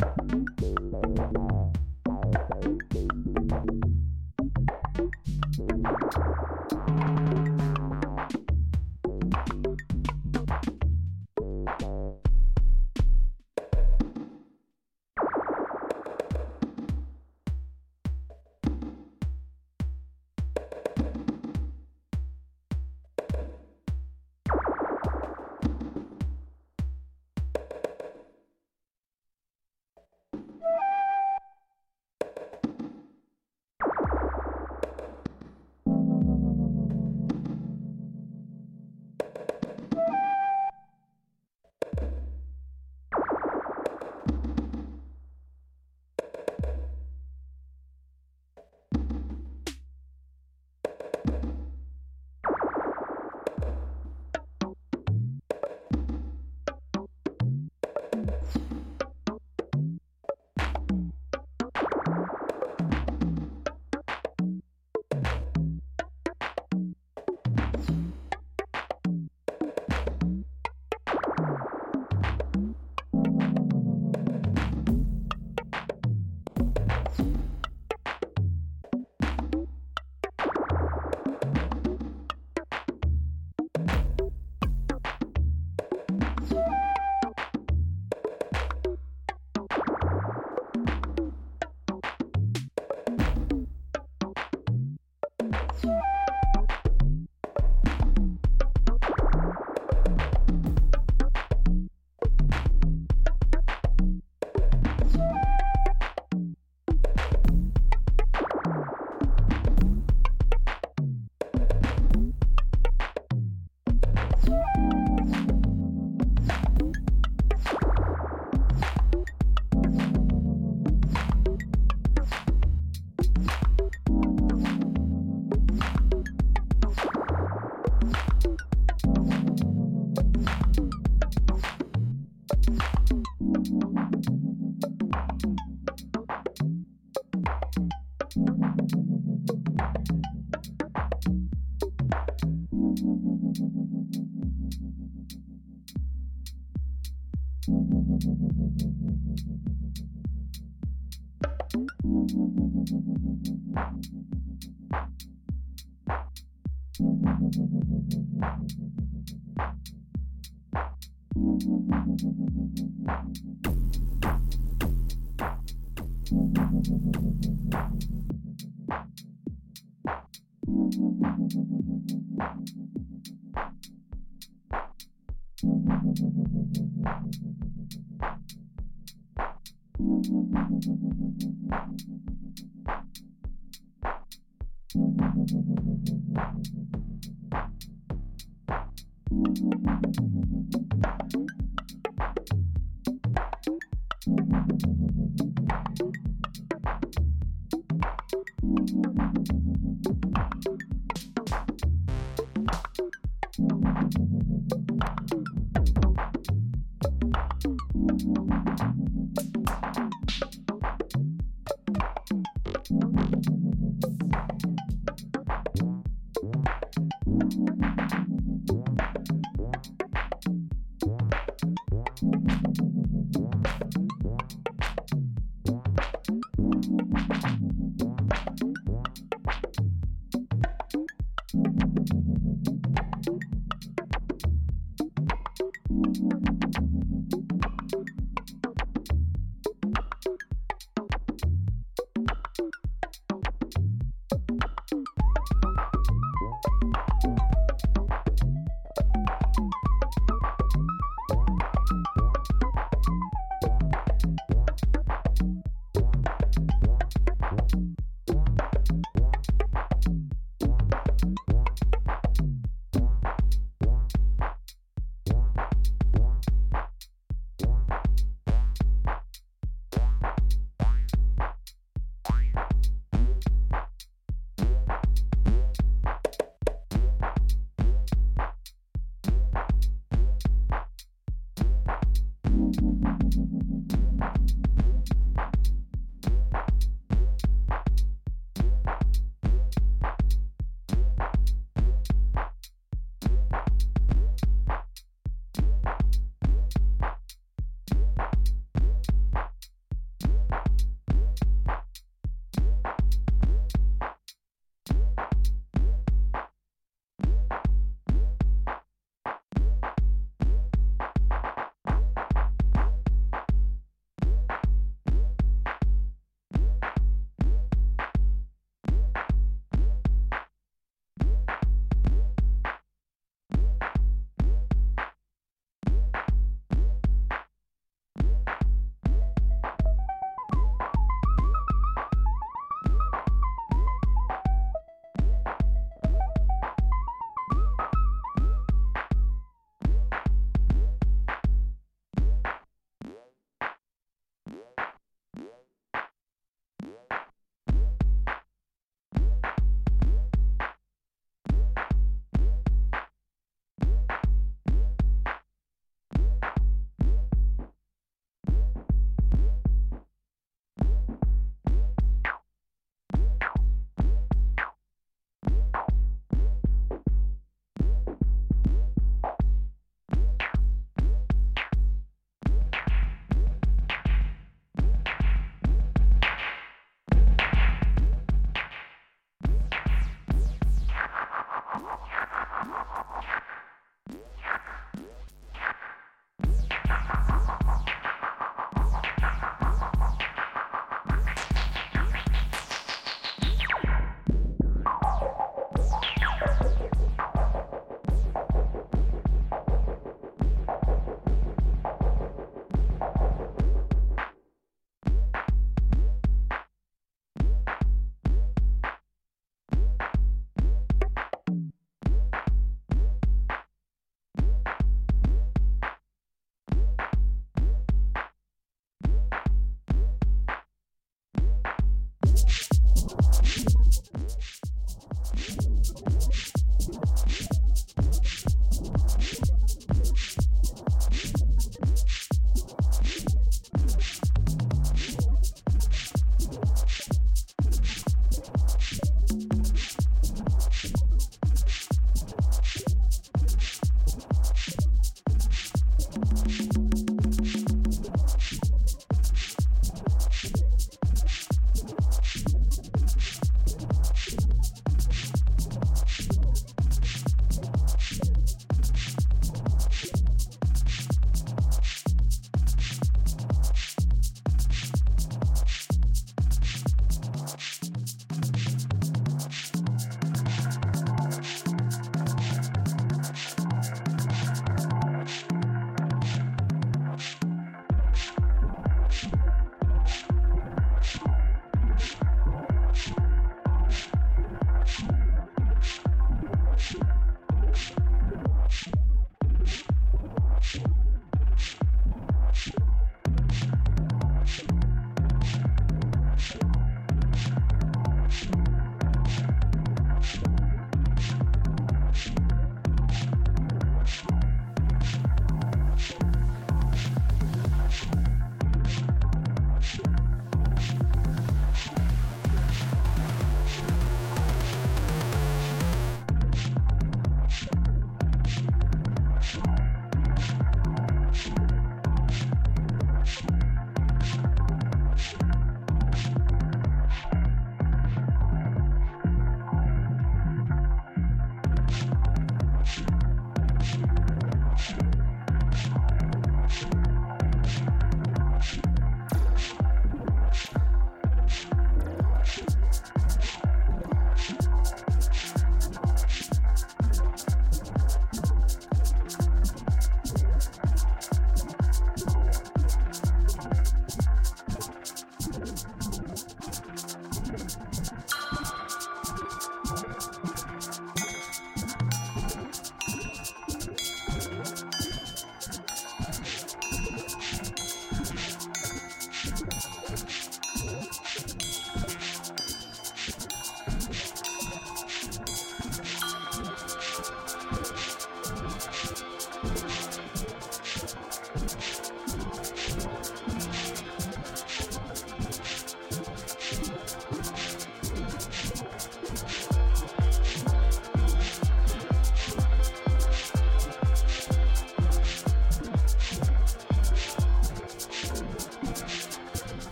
you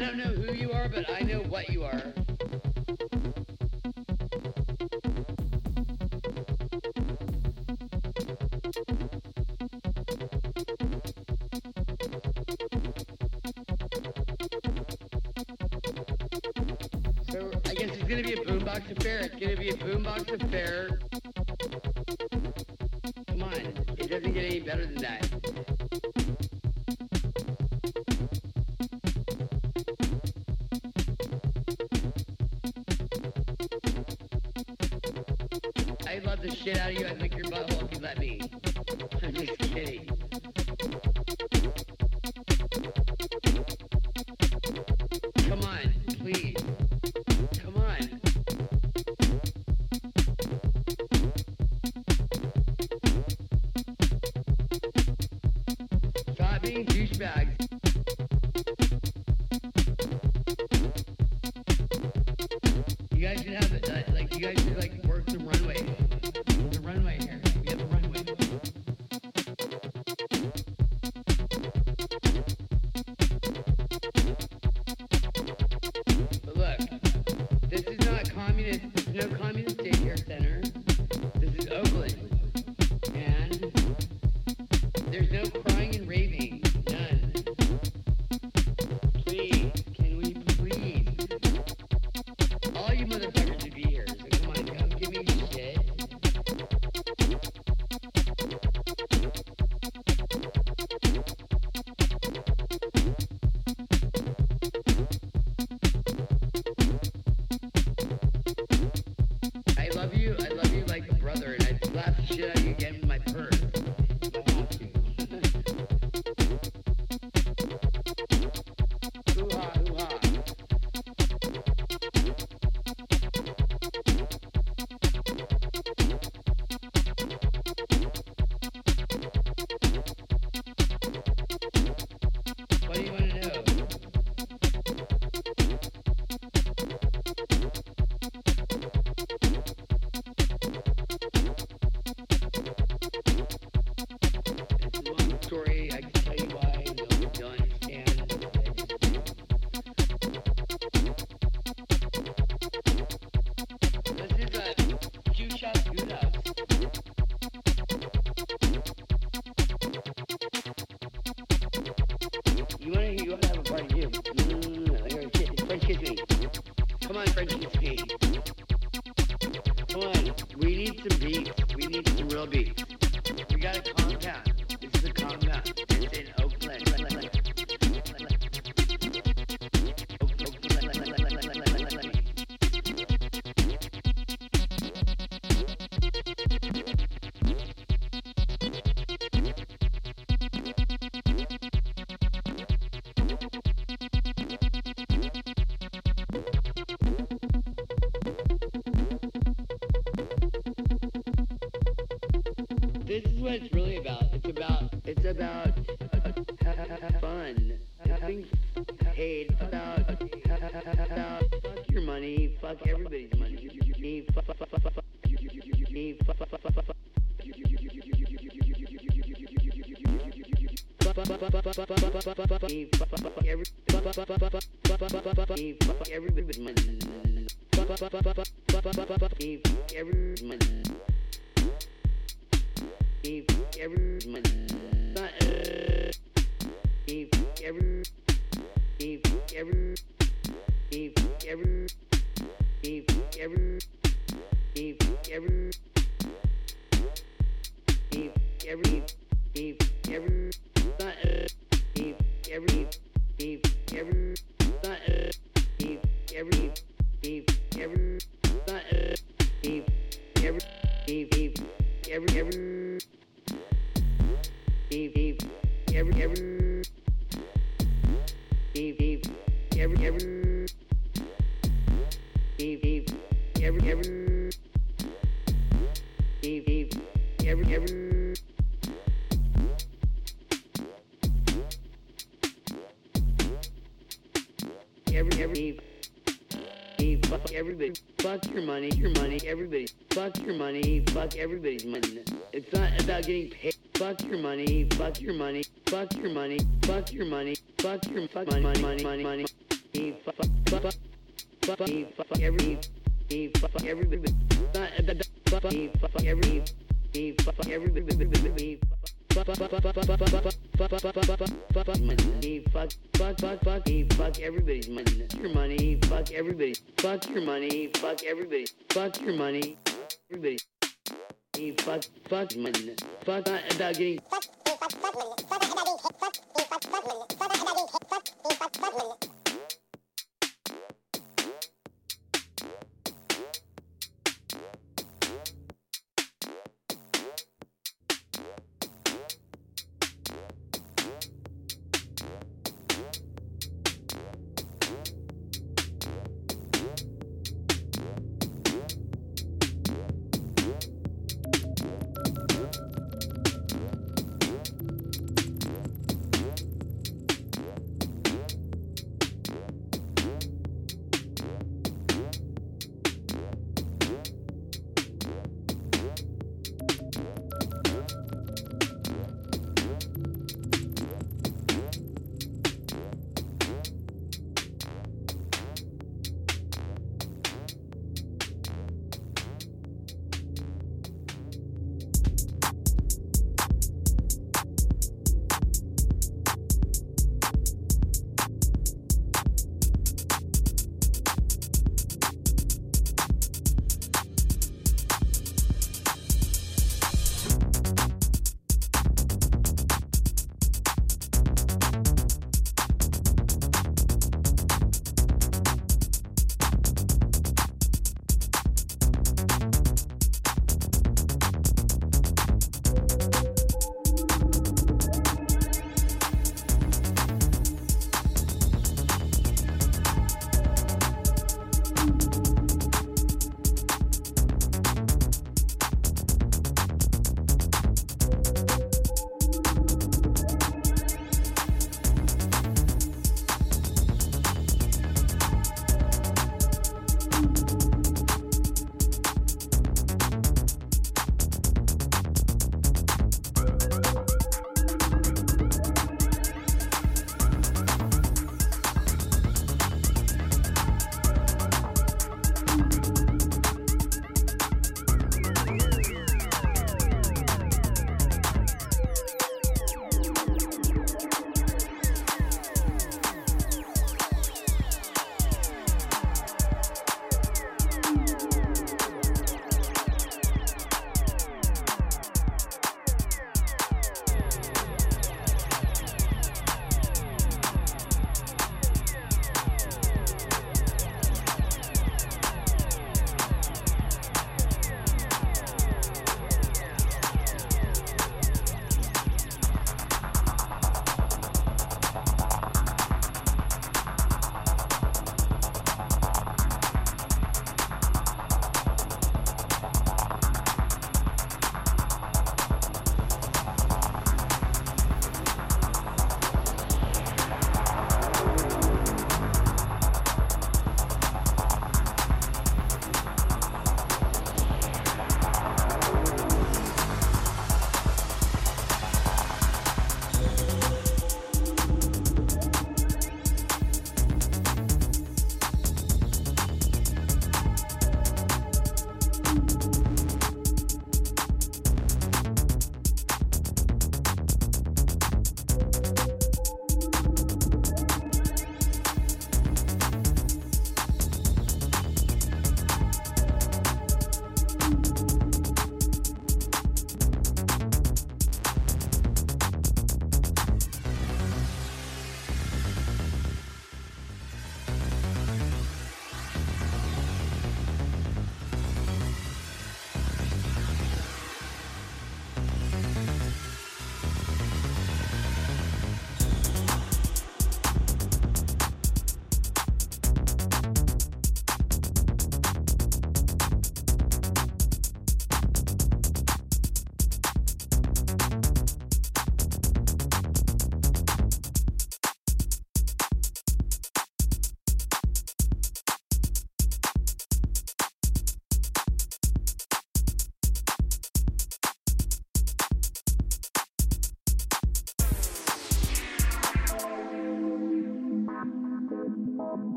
I don't know who you are, but I know what you fuck money, money, money, money, fuck, fuck, fuck, fuck fuck every, fuck, he fuck fuck fuck, fuck, fuck, fuck, fuck, fuck, fuck, fuck, fuck, fuck, money. Fuck, fuck, fuck, fuck, fuck everybody's money. Your money, fuck everybody. Fuck your money, fuck everybody. Fuck your money, everybody. Fuck, fuck money. Fuck about getting. Fuck, fuck, fuck money. Fuck about getting. Fuck, fuck, fuck money. Fuck about getting company.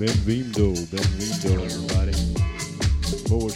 Bem-vindo, bem-vindo, everybody. Boas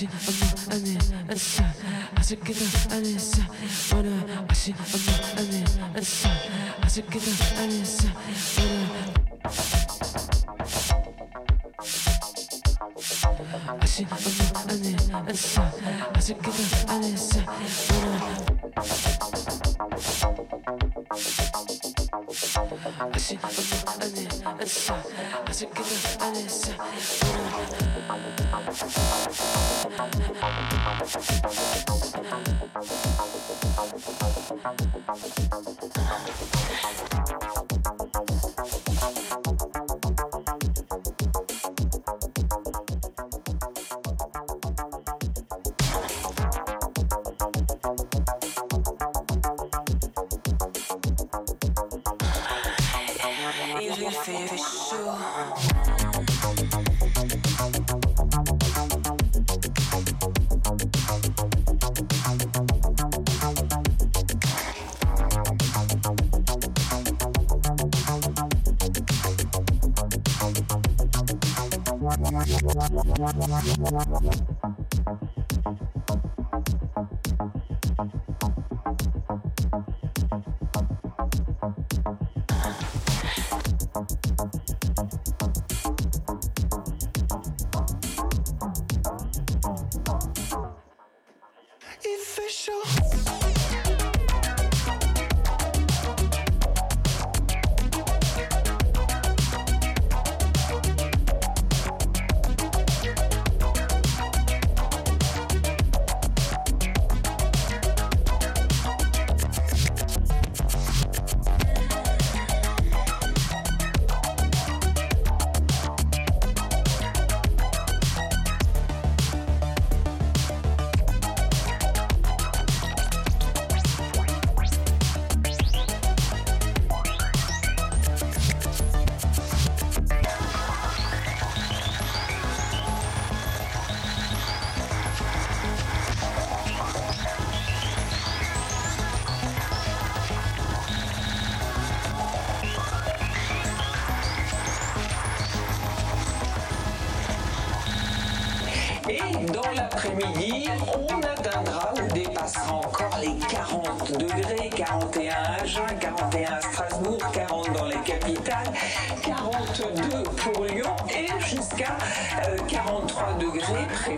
아시 엄마 아니 안싸 아쉽게도 안 했어 오늘 아시 엄마 아니 안싸 아쉽게도 안 했어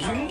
Hey,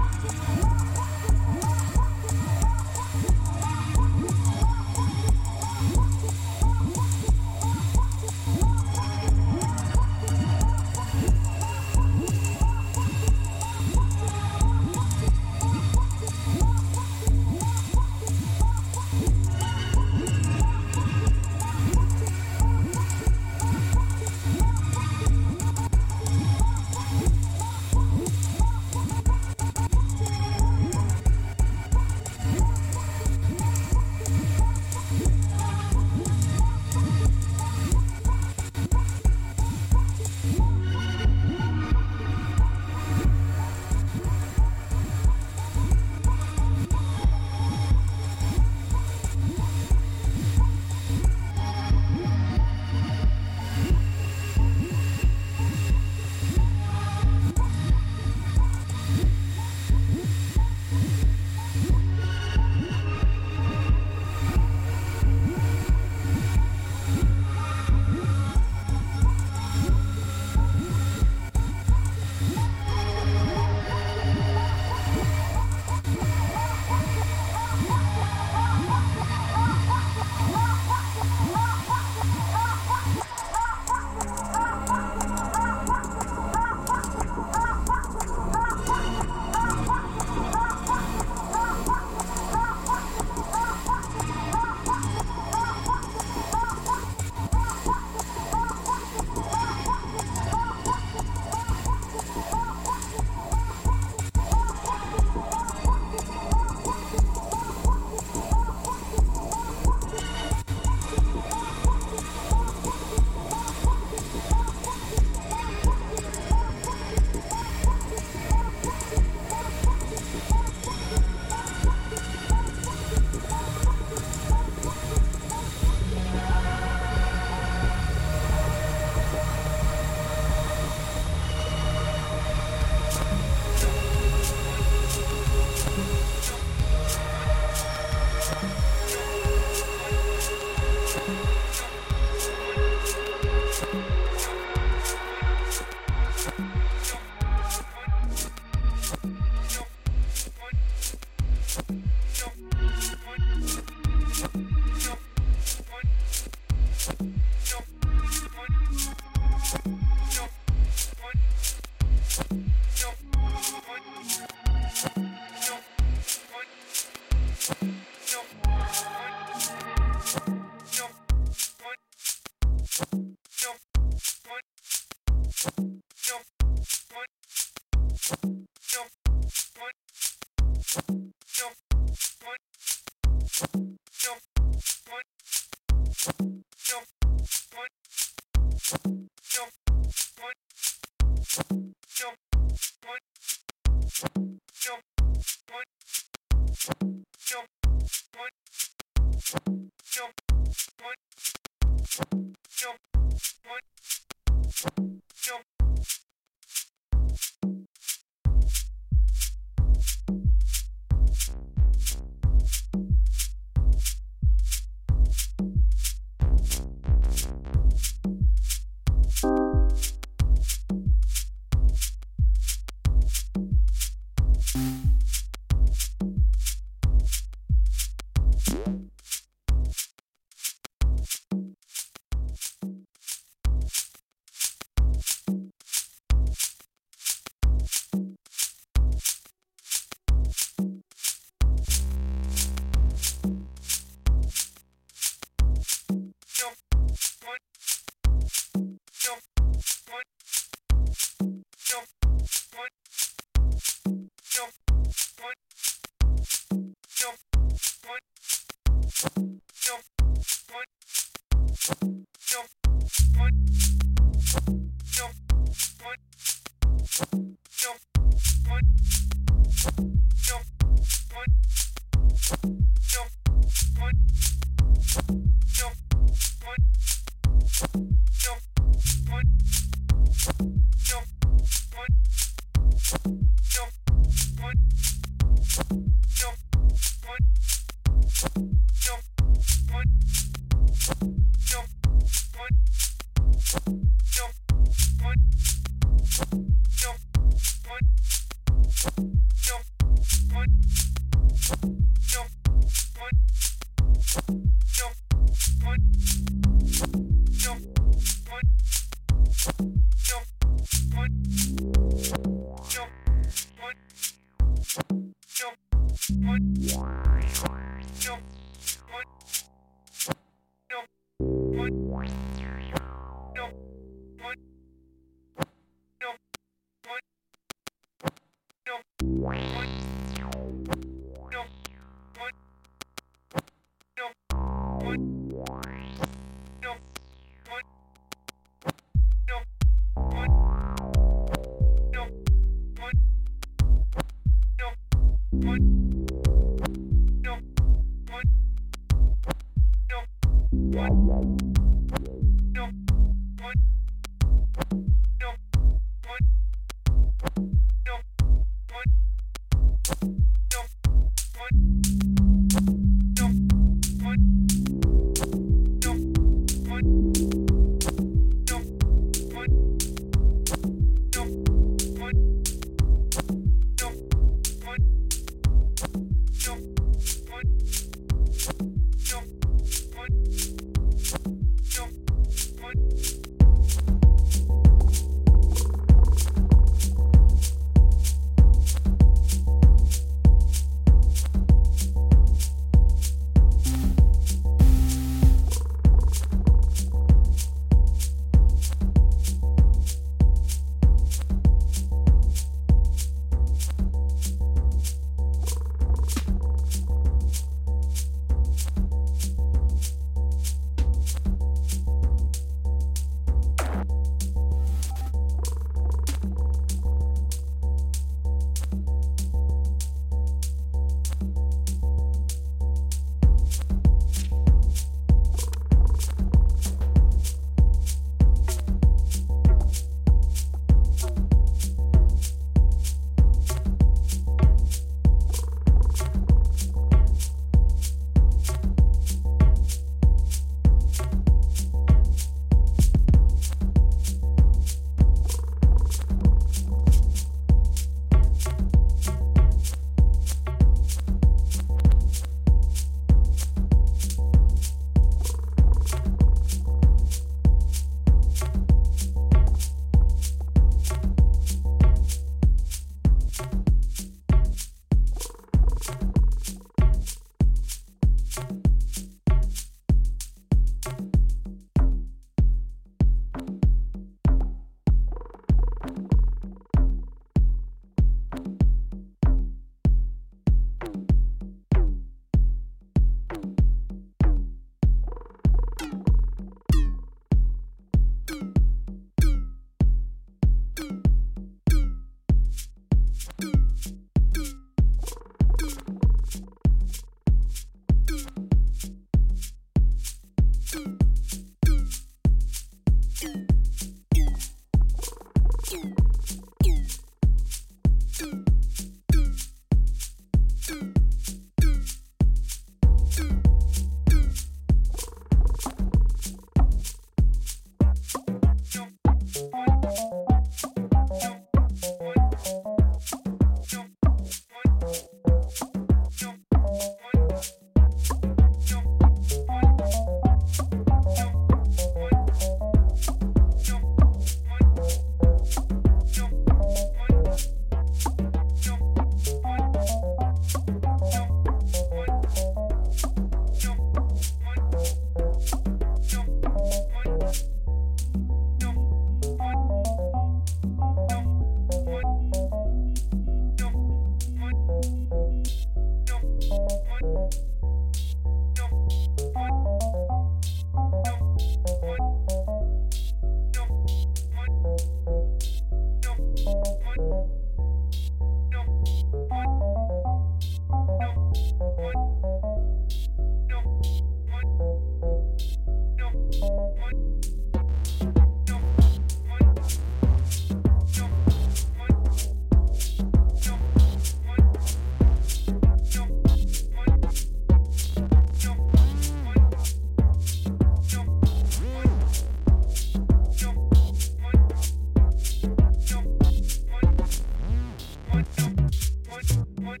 What? What?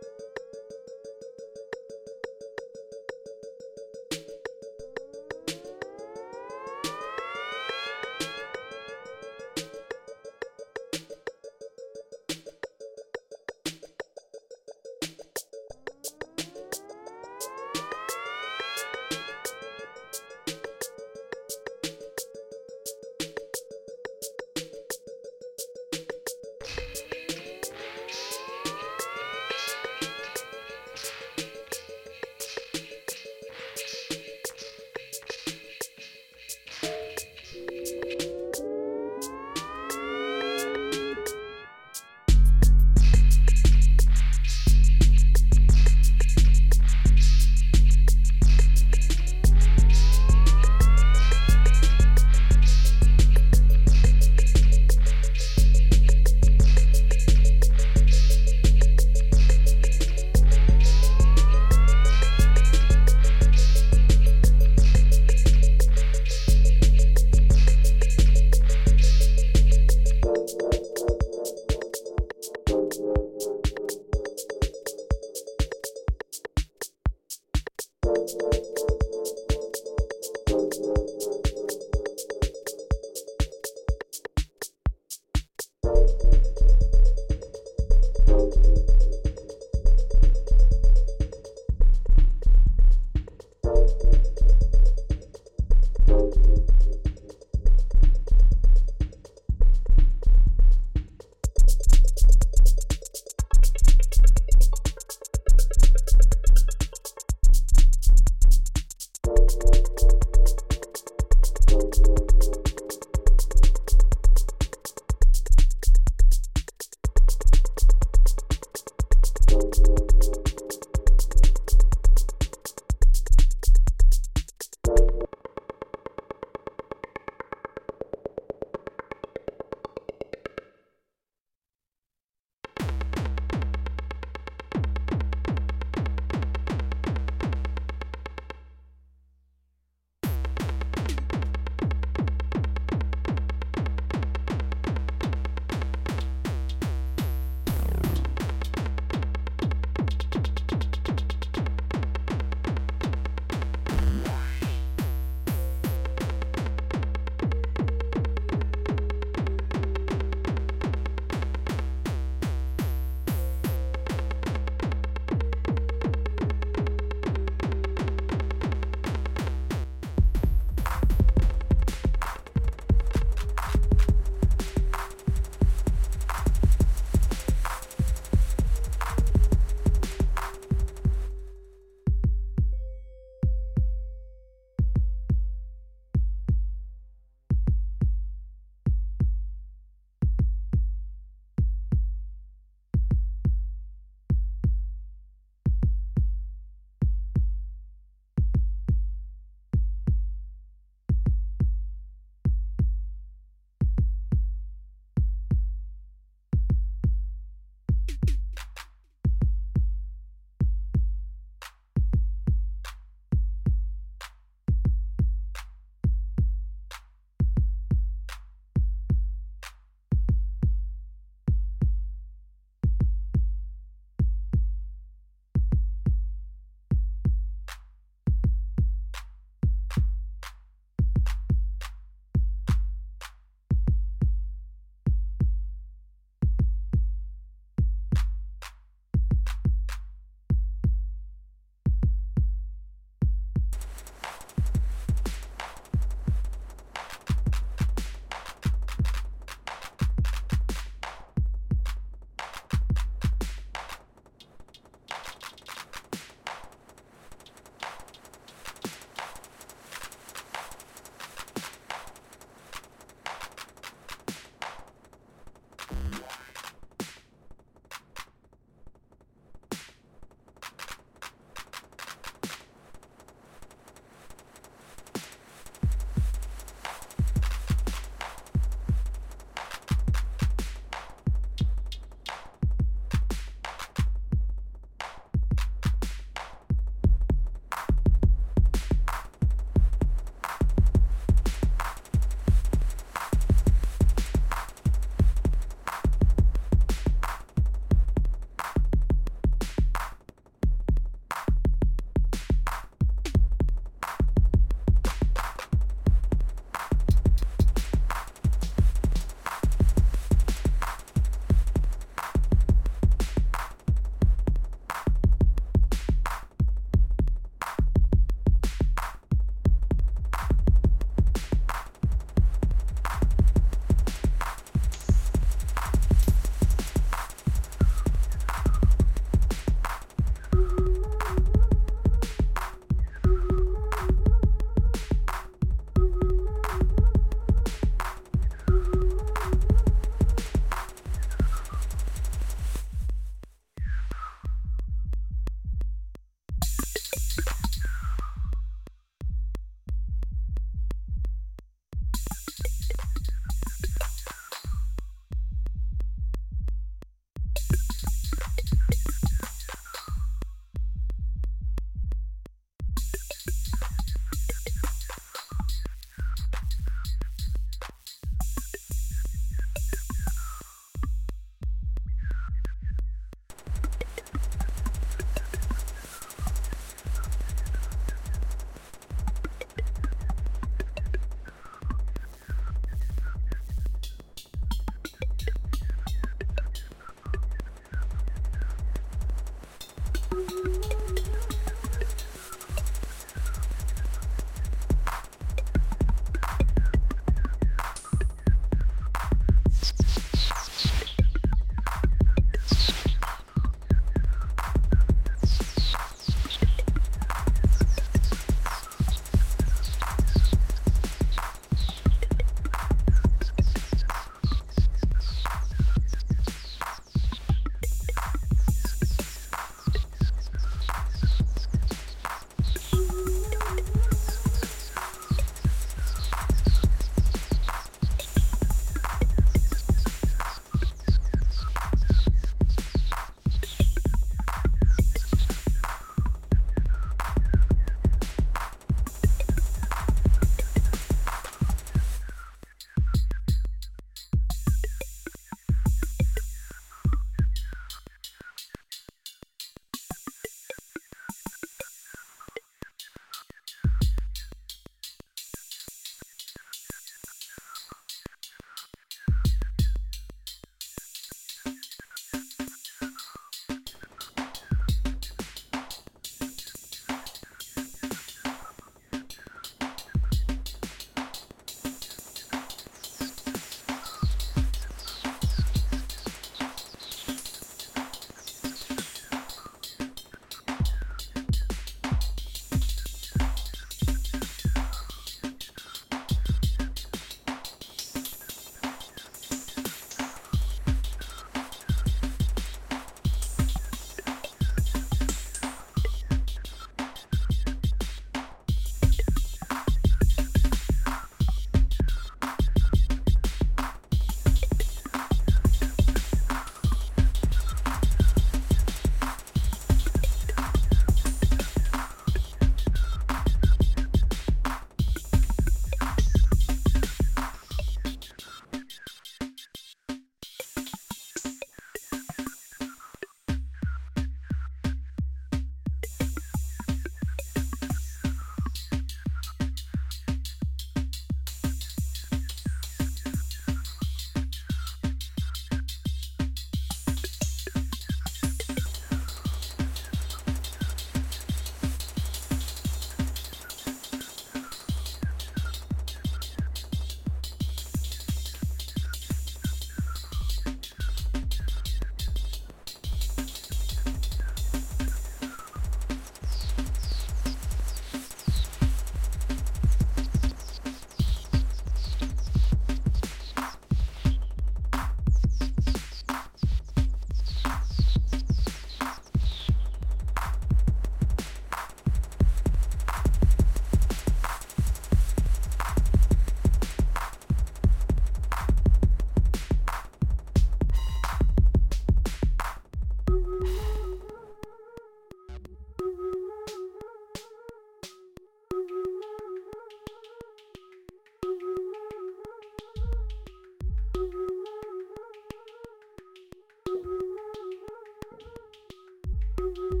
you.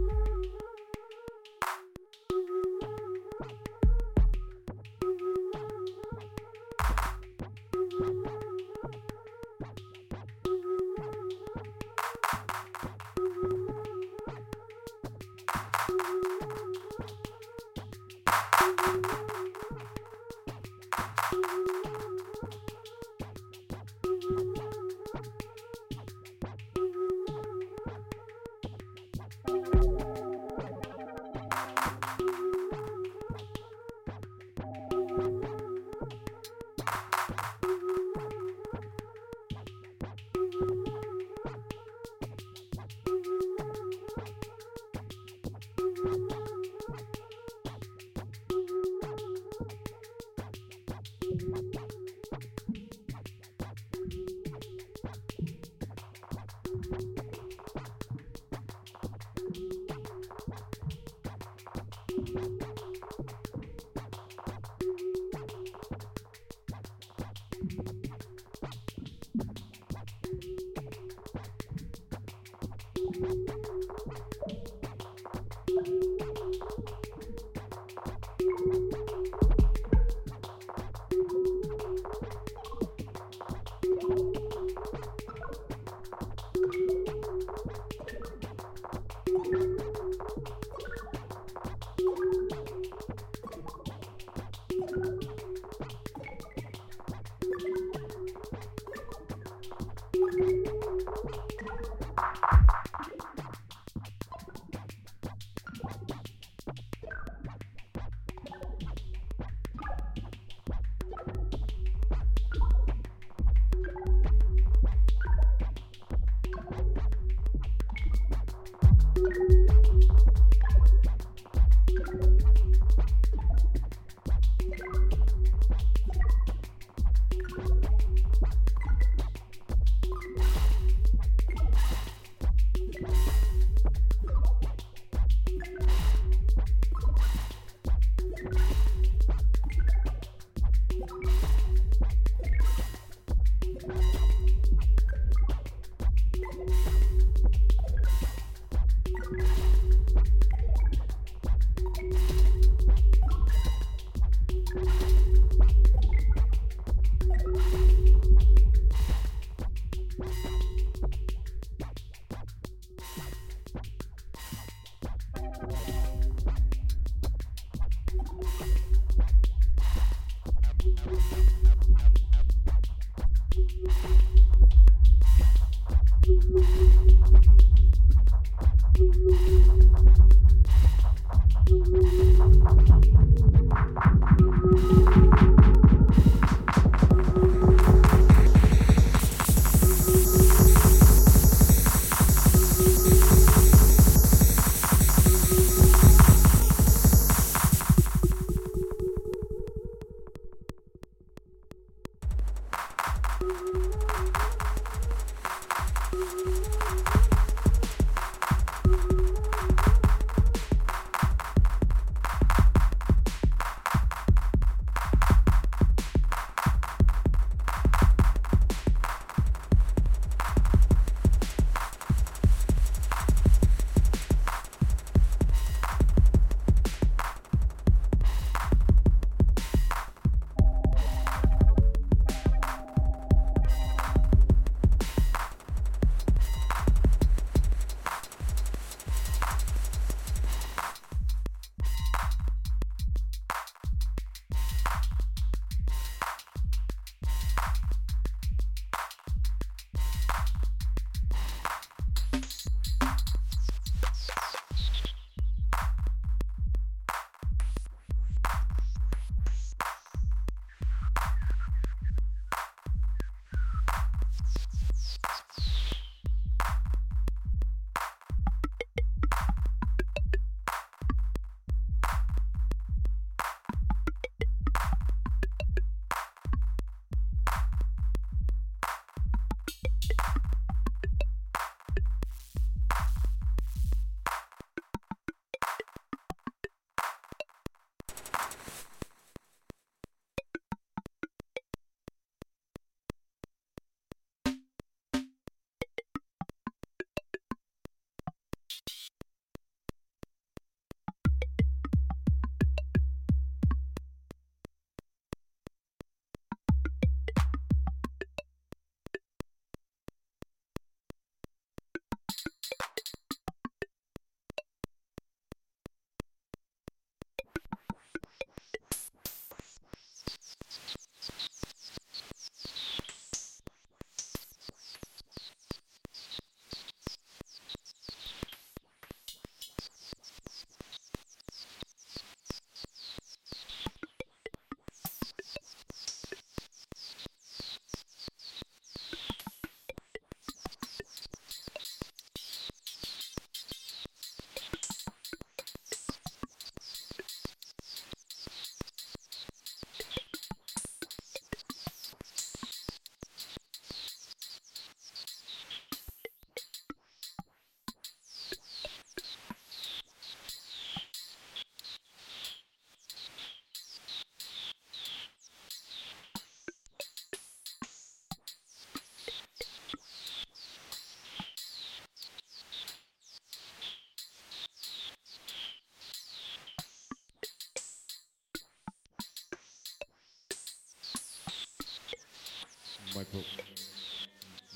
Micro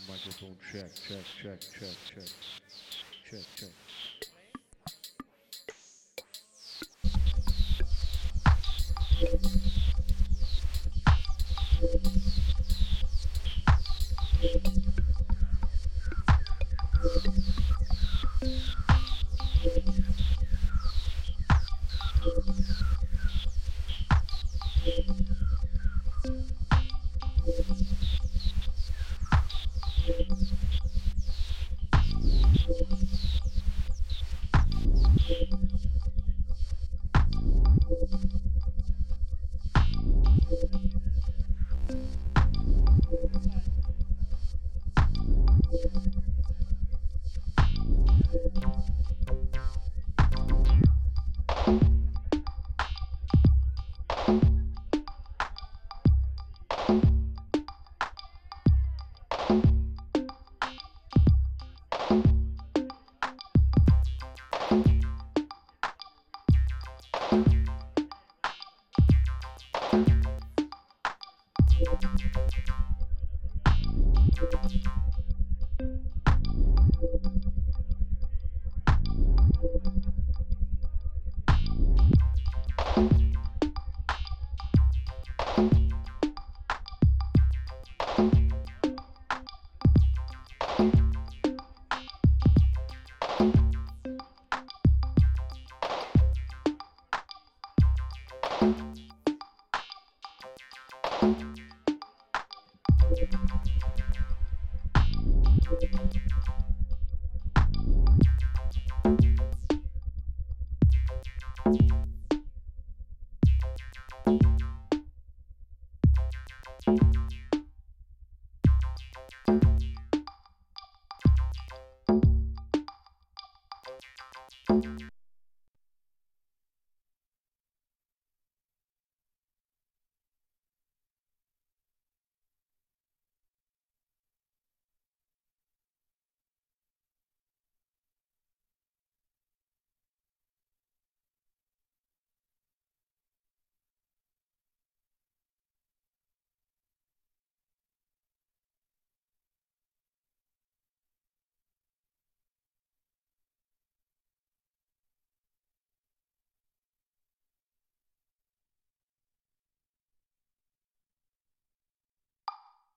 microphone check, check, check, check, check, check, check. check.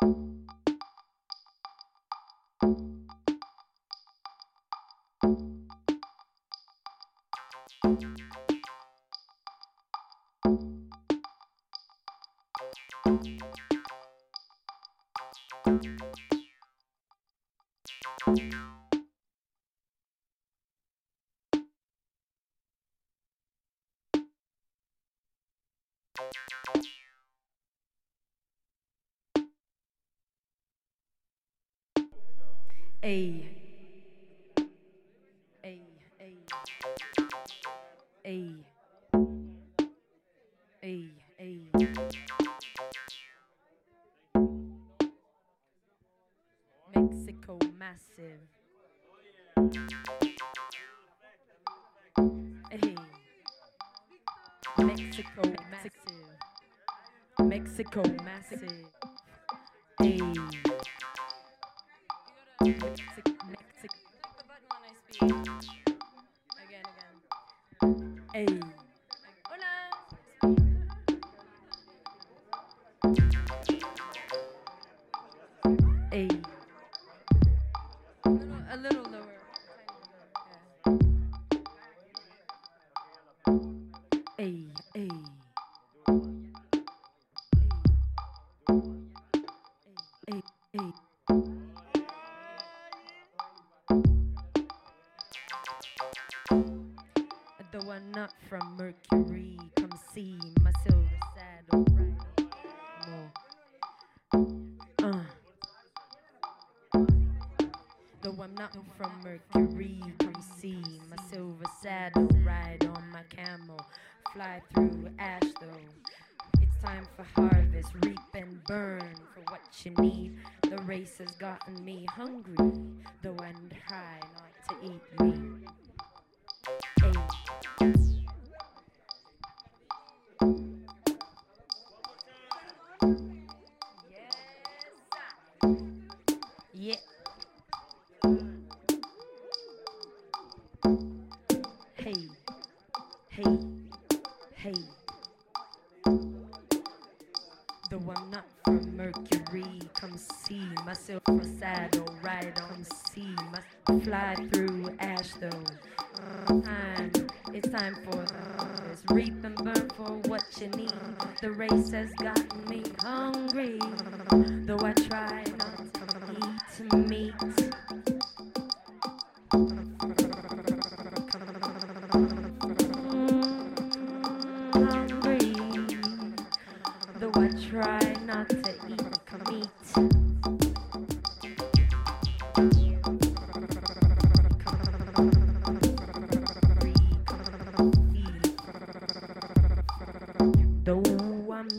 you. A, a, a, a, a, a, Mexico massive. Ay. Mexico massive. Mexico massive. Ay. From. in.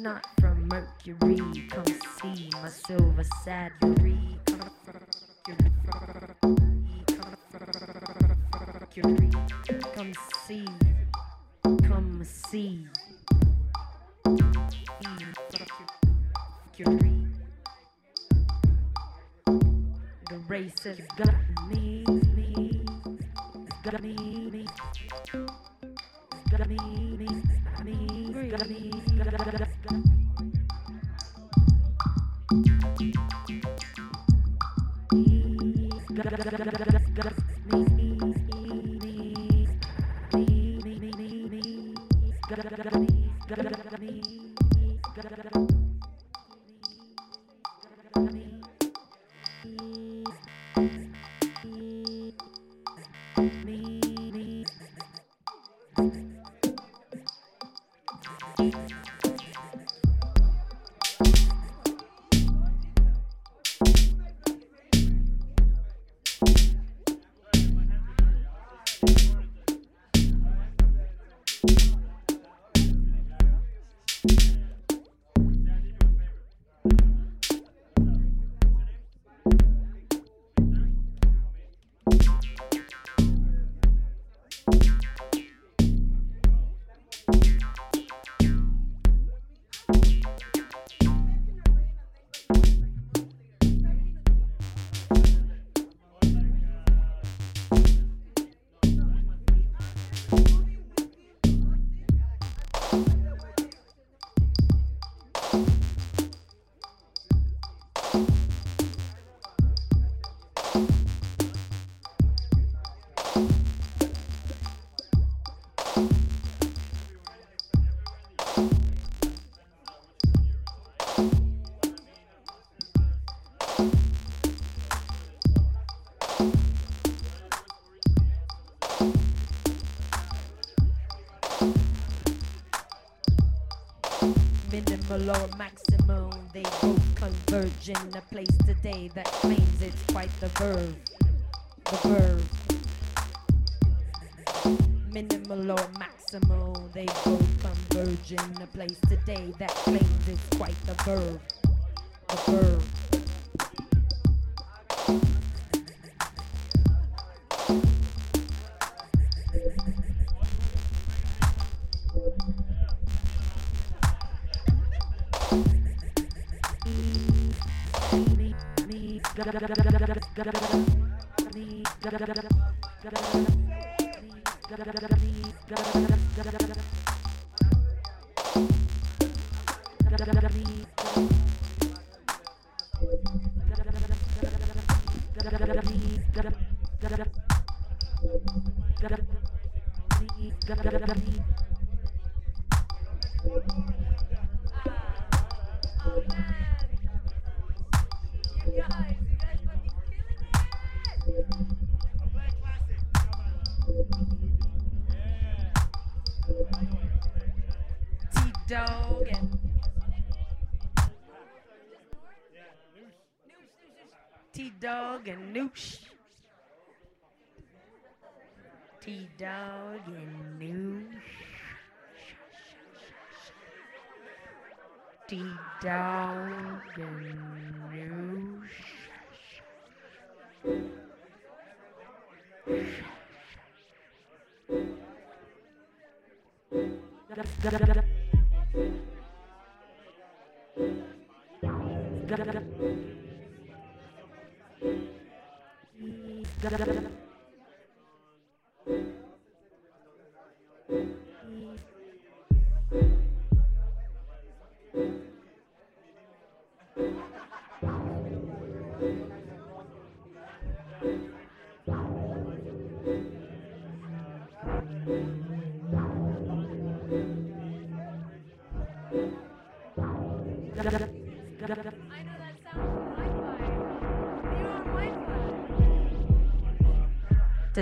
Not from Mercury, come see my silver saddlery. Mercury, come see, minimal or maximum. They both converge in a place today that claims it's quite the verb. The verb. Minimal or maximal, they both converge in a place today that claims it's quite the verb. The verb. T-Dog Ga, ga, ga.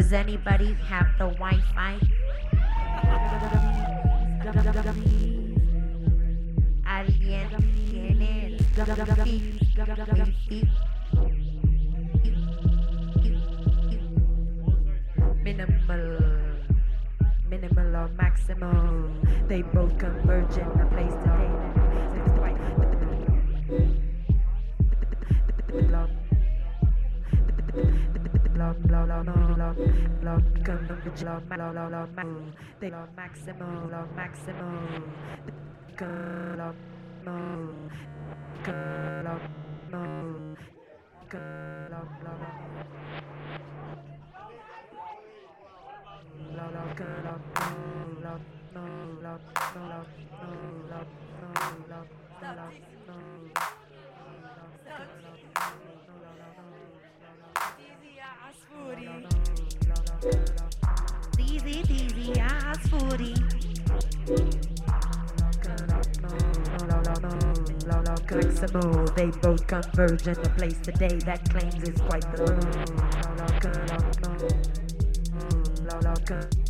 Does anybody have the Wi-Fi? ¿Alguien tiene? Minimal, minimal or maximal, they both converge in a place They are maximal or maximal. Color, no, color, no, color, Easy, easy, ass footy. Flexible, they both converge in the place today that claims it's quite the Somebody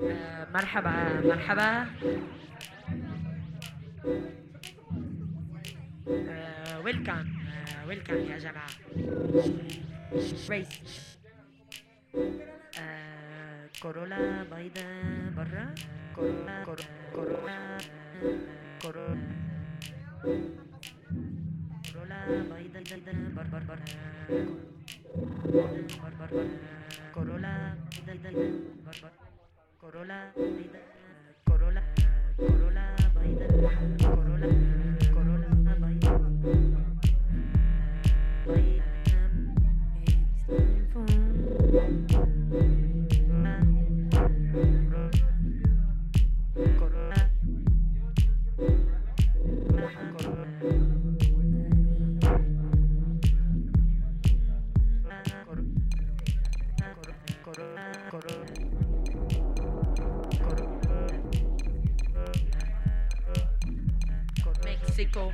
آه، مرحبا. مرحبا ويلكم ويلكم يا Corola by barra, corola, cor, corola, corola, corola by the, bar, bar, bar, bar, bar, bar, corola, the, the, bar, bar, corola, by corola, corola by Mexico